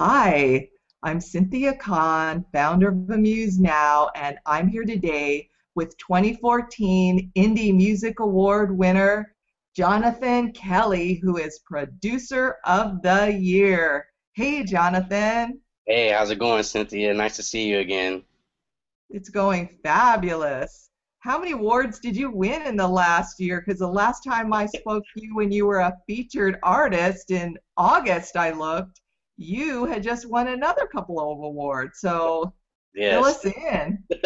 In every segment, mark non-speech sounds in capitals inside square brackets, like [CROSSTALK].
Hi, I'm Cynthia Kahn, founder of Amuse Now, and I'm here today with 2014 Indie Music Award winner Jonathan Kelly, who is Producer of the Year. Hey, Jonathan. Hey, how's it going, Cynthia? Nice to see you again. It's going fabulous. How many awards did you win in the last year? Because the last time I spoke to you when you were a featured artist in August, I looked, you had just won another couple of awards. So yes. fill us in. [LAUGHS]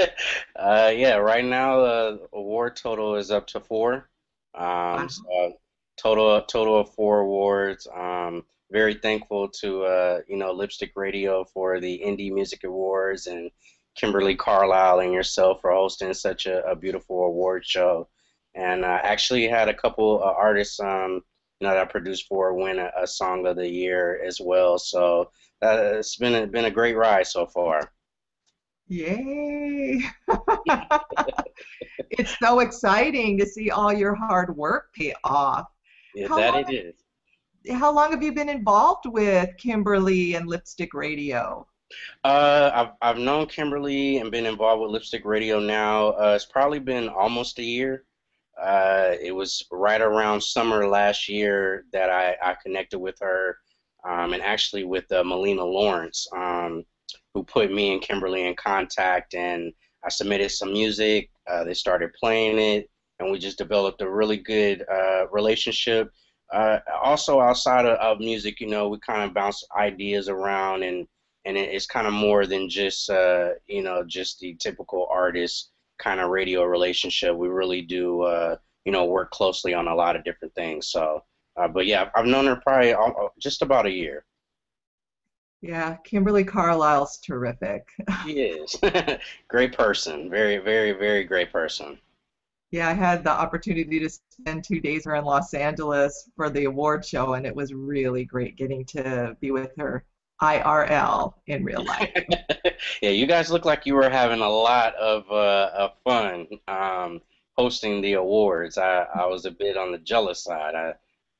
uh, yeah, right now the award total is up to four. Um, wow. so total total of four awards. Um, very thankful to uh, you know Lipstick Radio for the Indie Music Awards and Kimberly Carlisle and yourself for hosting such a, a beautiful award show. And I uh, actually had a couple uh, artists um, you know, that I produced for win a, a, song of the year as well. So uh, it's been a, been a great ride so far. Yay! [LAUGHS] it's so exciting to see all your hard work pay off. Yeah, how that long, it is. How long have you been involved with Kimberly and Lipstick Radio? Uh, I've I've known Kimberly and been involved with Lipstick Radio now. Uh, it's probably been almost a year. Uh, it was right around summer last year that I, I connected with her, um, and actually with uh, Melina Lawrence, um, who put me and Kimberly in contact. And I submitted some music. Uh, they started playing it, and we just developed a really good uh, relationship. Uh, also, outside of, of, music, you know, we kind of bounce ideas around, and and it's kind of more than just uh, you know just the typical artist kind of radio relationship. We really do, uh, you know, work closely on a lot of different things. So, uh, but yeah, I've known her probably all, just about a year. Yeah, Kimberly Carlisle's terrific. she is. [LAUGHS] great person. Very, very, very great person. Yeah, I had the opportunity to spend two days here in Los Angeles for the award show, and it was really great getting to be with her IRL in real life. [LAUGHS] yeah, you guys look like you were having a lot of, uh, of fun um, hosting the awards. I, I was a bit on the jealous side. I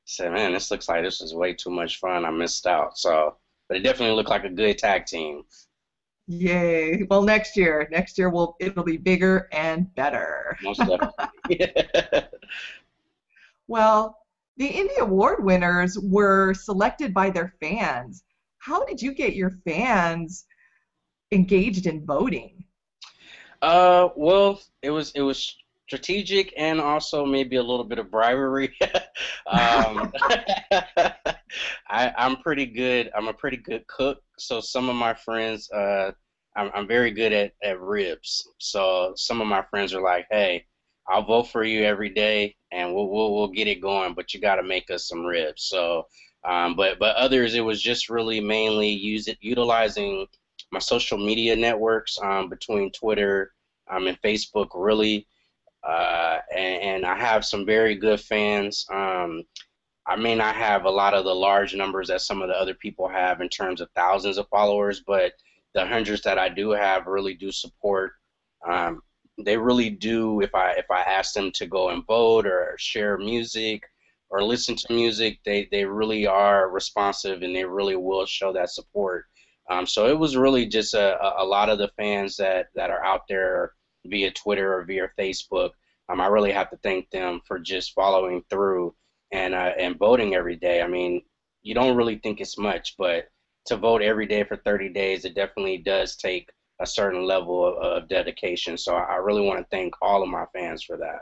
said, man, this looks like this is way too much fun. I missed out. So, but it definitely looked like a good tag team. Yay! Well, next year, next year will it'll be bigger and better. Most definitely. [LAUGHS] [LAUGHS] well, the Indie Award winners were selected by their fans how did you get your fans engaged in voting? Uh, well, it was it was strategic and also maybe a little bit of bribery. [LAUGHS] um, [LAUGHS] I, I'm pretty good. I'm a pretty good cook, so some of my friends, uh, I'm, I'm very good at, at ribs. So some of my friends are like, "Hey, I'll vote for you every day, and we'll we'll, we'll get it going, but you got to make us some ribs." So um, but but others, it was just really mainly it, utilizing my social media networks um, between Twitter um, and Facebook, really. Uh, and, and, I have some very good fans. Um, I may not have a lot of the large numbers that some of the other people have in terms of thousands of followers, but the hundreds that I do have really do support. Um, they really do. If I if I ask them to go and vote or share music or listen to music, they, they really are responsive and they really will show that support. Um, so it was really just a, a lot of the fans that, that are out there via Twitter or via Facebook. Um, I really have to thank them for just following through and uh, and voting every day. I mean, you don't really think it's much, but to vote every day for 30 days, it definitely does take a certain level of, of dedication. So I really want to thank all of my fans for that.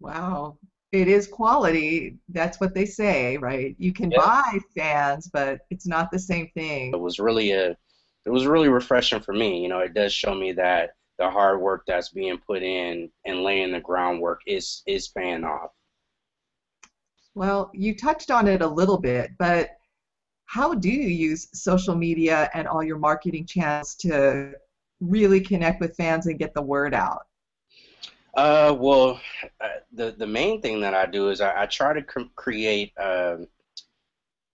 Wow, it is quality. That's what they say, right? You can yeah. buy fans, but it's not the same thing. It was really a, it was really refreshing for me. You know, it does show me that the hard work that's being put in and laying the groundwork is is paying off. Well, you touched on it a little bit, but how do you use social media and all your marketing channels to really connect with fans and get the word out? Uh, well, uh, the the main thing that I do is I, I try to cr- create uh,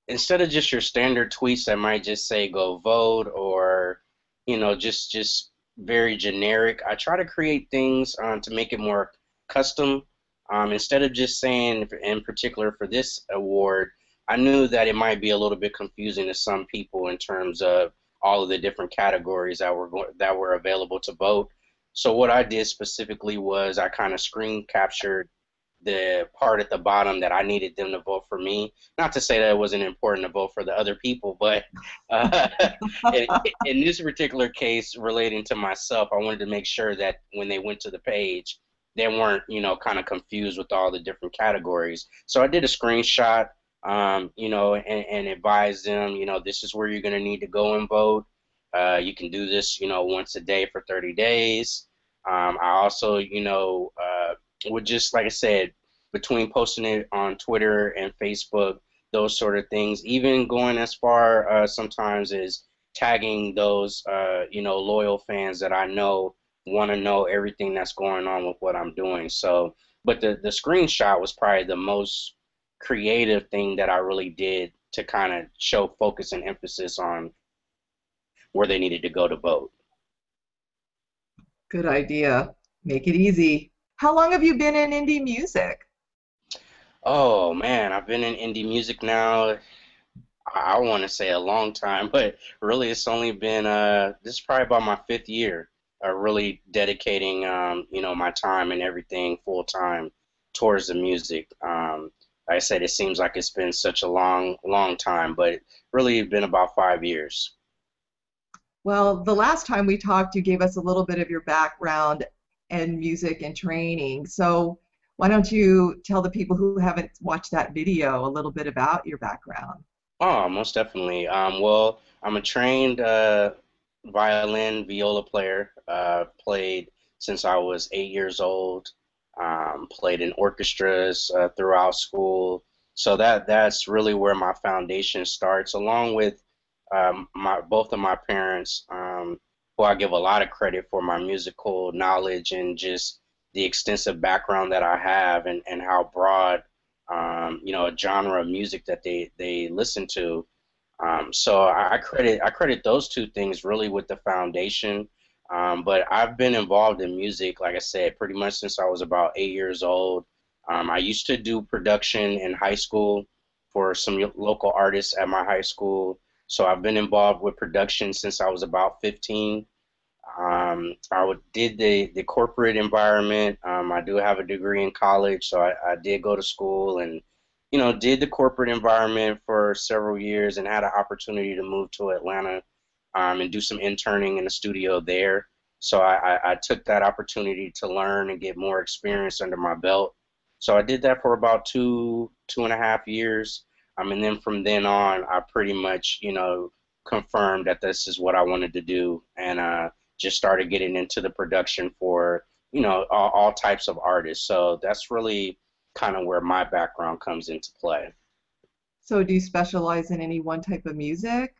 instead of just your standard tweets that might just say go vote or you know just just very generic. I try to create things um, to make it more custom. Um, instead of just saying, in particular for this award, I knew that it might be a little bit confusing to some people in terms of all of the different categories that were go- that were available to vote. So what I did specifically was I kind of screen captured the part at the bottom that I needed them to vote for me. Not to say that it wasn't important to vote for the other people, but uh, [LAUGHS] in, in, this particular case, relating to myself, I wanted to make sure that when they went to the page, they weren't, you know, kind of confused with all the different categories. So I did a screenshot, um, you know, and, and advised them, you know, this is where you're going to need to go and vote. Uh, you can do this, you know, once a day for 30 days. Um, I also, you know, uh, would just like I said, between posting it on Twitter and Facebook, those sort of things, even going as far uh, sometimes as tagging those uh, you know loyal fans that I know want to know everything that's going on with what I'm doing. So, but the the screenshot was probably the most creative thing that I really did to kind of show focus and emphasis on where they needed to go to vote. Good idea. Make it easy. How long have you been in indie music? Oh man, I've been in indie music now. I want to say a long time, [LAUGHS] but really it's only been uh this is probably about my fifth year. Uh, really dedicating um you know my time and everything full time towards the music. Um, like I said it seems like it's been such a long long time, but really been about five years. Well, the last time we talked, you gave us a little bit of your background and music and training. So why don't you tell the people who haven't watched that video a little bit about your background? Oh, most definitely. Um, well, I'm a trained uh, violin viola player. Uh, played since I was eight years old. Um, played in orchestras uh, throughout school. So that that's really where my foundation starts, along with um, my both of my parents, um, who I give a lot of credit for my musical knowledge and just the extensive background that I have and, and how broad um, you know a genre of music that they they listen to. Um, so I, I, credit I credit those two things really with the foundation. Um, but I've been involved in music, like I said, pretty much since I was about eight years old. Um, I used to do production in high school for some local artists at my high school. So I've been involved with production since I was about 15. Um, I did the, the corporate environment. Um, I do have a degree in college, so I, I did go to school and, you know, did the corporate environment for several years and had an opportunity to move to Atlanta um, and do some interning in the studio there. So I, I, I took that opportunity to learn and get more experience under my belt. So I did that for about two two and a half years. Um, and then from then on, I pretty much, you know, confirmed that this is what I wanted to do, and uh, just started getting into the production for, you know, all, all types of artists. So that's really kind of where my background comes into play. So do you specialize in any one type of music?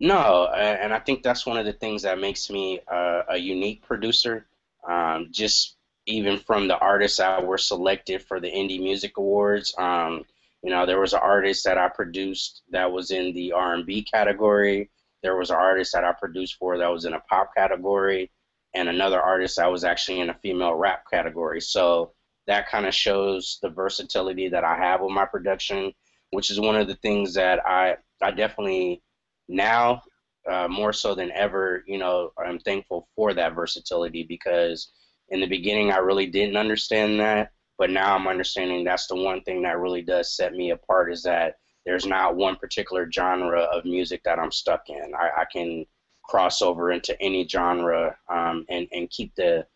No, and I think that's one of the things that makes me a, a unique producer. Um, just even from the artists that were selected for the Indie Music Awards, um, you know, there was an artist that I produced that was in the R&B category. There was an artist that I produced for that was in a pop category, and another artist that was actually in a female rap category. So that kind of shows the versatility that I have with my production, which is one of the things that I I definitely now uh, more so than ever, you know, I'm thankful for that versatility because in the beginning I really didn't understand that but now I'm understanding that's the one thing that really does set me apart is that there's not one particular genre of music that I'm stuck in. I, I can cross over into any genre um, and, and keep the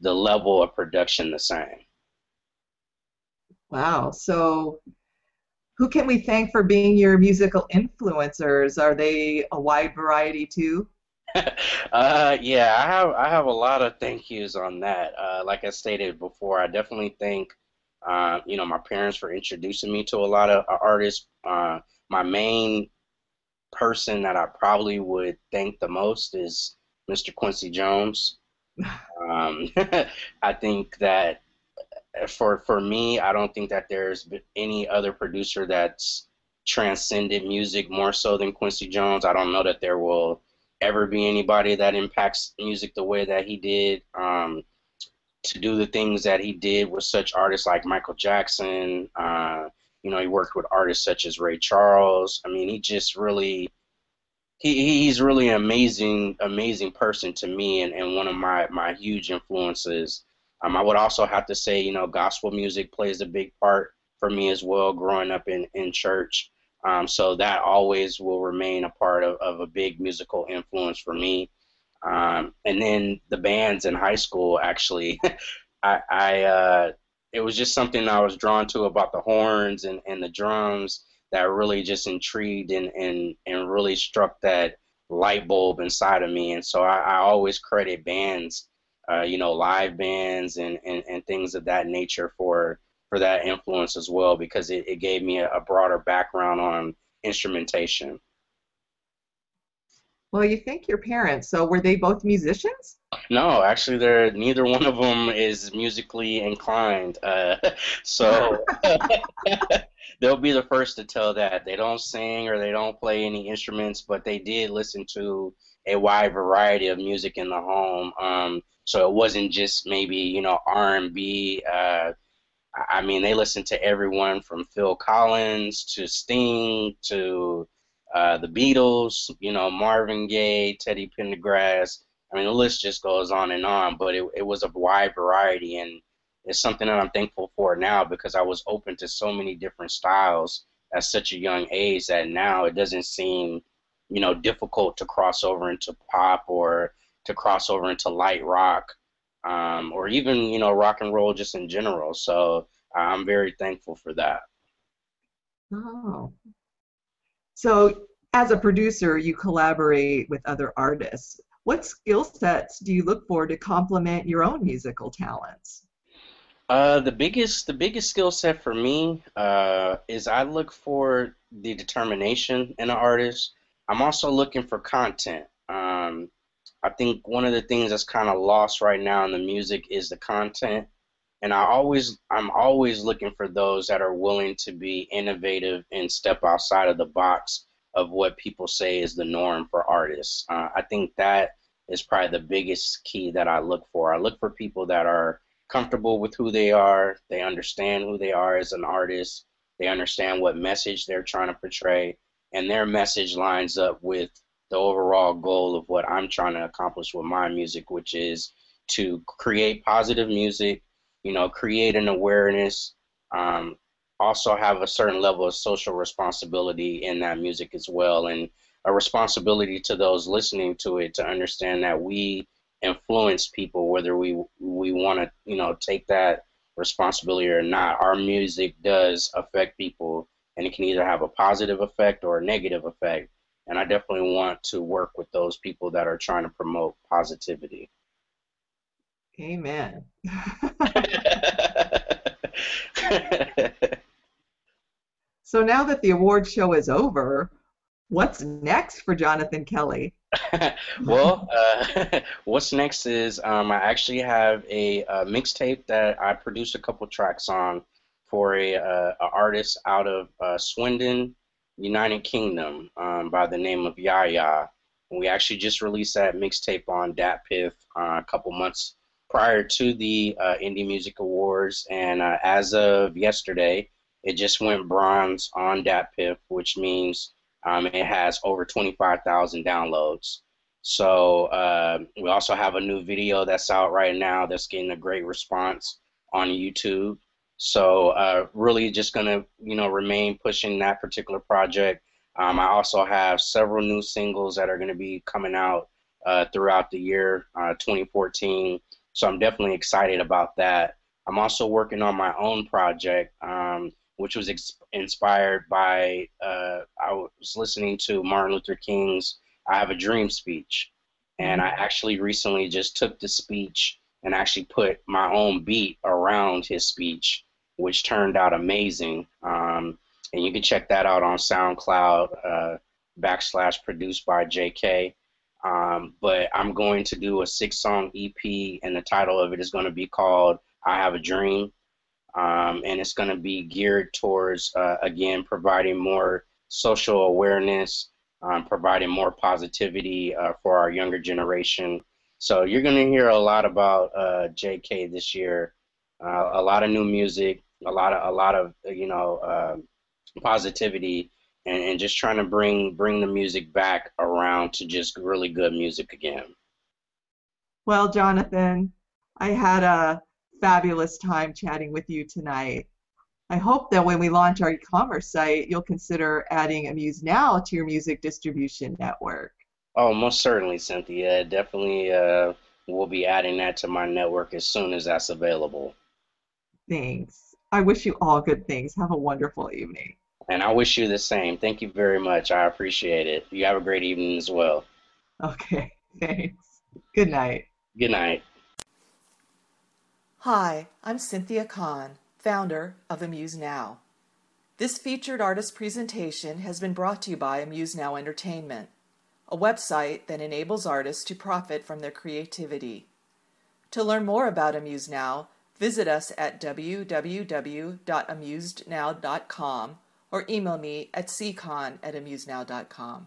the level of production the same. Wow. So who can we thank for being your musical influencers? Are they a wide variety too? [LAUGHS] uh, yeah, I have I have a lot of thank yous on that. Uh, like I stated before, I definitely thank uh, you know my parents for introducing me to a lot of uh, artists. Uh, my main person that I probably would thank the most is Mr. Quincy Jones. Um, [LAUGHS] I think that uh, for for me, I don't think that there's any other producer that's transcended music more so than Quincy Jones. I don't know that there will ever be anybody that impacts music the way that he did. Um, to do the things that he did with such artists like Michael Jackson, uh, you know, he worked with artists such as Ray Charles. I mean, he just really he, he's really an amazing amazing person to me and, and one of my, my huge influences. Um, I would also have to say, you know, gospel music plays a big part for me as well, growing up in, in church. Um, so that always will remain a part of, of a big musical influence for me. Um, and then the bands in high school, actually, [LAUGHS] I, I uh, it was just something I was drawn to about the horns and, and the drums that really just intrigued and, and, and really struck that light bulb inside of me. And so I, I always credit bands, uh, you know, live bands and, and, and things of that nature for for that influence as well because it, it gave me a, a broader background on instrumentation. Well, you think your parents, so were they both musicians? No, actually, they're neither one of them is musically inclined. Uh, [LAUGHS] so [LAUGHS] [LAUGHS] they'll be the first to tell that they don't sing or they don't play any instruments, but they did listen to a wide variety of music in the home. Um, so it wasn't just maybe you know R and B. Uh, I mean, they listened to everyone from Phil Collins to Sting to uh, the Beatles, you know, Marvin Gaye, Teddy Pendergrass. I mean, the list just goes on and on, but it, it was a wide variety, and it's something that I'm thankful for now because I was open to so many different styles at such a young age that now it doesn't seem, you know, difficult to cross over into pop or to cross over into light rock um, or even, you know, rock and roll just in general. So I'm very thankful for that. Oh, so, as a producer, you collaborate with other artists. What skill sets do you look for to complement your own musical talents? Uh, the biggest the biggest skill set for me uh, is I look for the determination in an artist. I'm also looking for content. Um, I think one of the things that's kind of lost right now in the music is the content and I always I'm always looking for those that are willing to be innovative and step outside of the box of what people say is the norm for artists. Uh, I think that is probably the biggest key that I look for. I look for people that are comfortable with who they are. They understand who they are as an artist. They understand what message they're trying to portray, and their message lines up with the overall goal of what I'm trying to accomplish with my music, which is to create positive music you know, create an awareness, um, also have a certain level of social responsibility in that music as well, and a responsibility to those listening to it to understand that we influence people, whether we we want to, you know, take that responsibility or not. Our music does affect people, and it can either have a positive effect or a negative effect. And I definitely want to work with those people that are trying to promote positivity. Amen. [LAUGHS] [LAUGHS] so now that the award show is over, what's next for Jonathan Kelly? [LAUGHS] well, uh, what's next is um, I actually have a, a mixtape that I produced a couple tracks on for a, uh, a artist out of uh, Swindon, United Kingdom, um, by the name of Yaya. We actually just released that mixtape on DatPiff uh, a couple months prior to the uh, Indie Music Awards, and uh, as of yesterday, it just went bronze on DatPiff, which means um, it has over 25,000 downloads. So uh, we also have a new video that's out right now that's getting a great response on YouTube. So uh, really just gonna you know remain pushing that particular project. Um, I also have several new singles that are gonna be coming out uh, throughout the year uh, 2014. So I'm definitely excited about that. I'm also working on my own project, um, which was ex- inspired by uh, I was listening to Martin Luther King's "I Have a Dream" speech, and I actually recently just took the speech and actually put my own beat around his speech, which turned out amazing. Um, and you can check that out on SoundCloud uh, backslash produced by JK. Um, but I'm going to do a six song EP, and the title of it is going to be called I Have a Dream. Um, and it's going to be geared towards, uh, again, providing more social awareness, um, providing more positivity uh, for our younger generation. So you're going to hear a lot about uh, JK this year, uh, a lot of new music, a lot of a lot of you know positivity and, and just trying to bring bring the music back around to just really good music again. Well, Jonathan, I had a fabulous time chatting with you tonight. I hope that when we launch our e-commerce site, you'll consider adding Amuse Now to your music distribution network. Oh, most certainly, Cynthia. Definitely uh, will be adding that to my network as soon as that's available. Thanks. I wish you all good things. Have a wonderful evening. And I wish you the same. Thank you very much. I appreciate it. You have a great evening as well. Okay, [LAUGHS] thanks. Good night. Good night. Hi, I'm Cynthia Kahn, founder of Amuse Now. This featured artist presentation has been brought to you by Amuse Now Entertainment, a website that enables artists to profit from their creativity. To learn more about Amuse Now, visit us at www.amusenow.com or email me at ckahn at amusenow.com.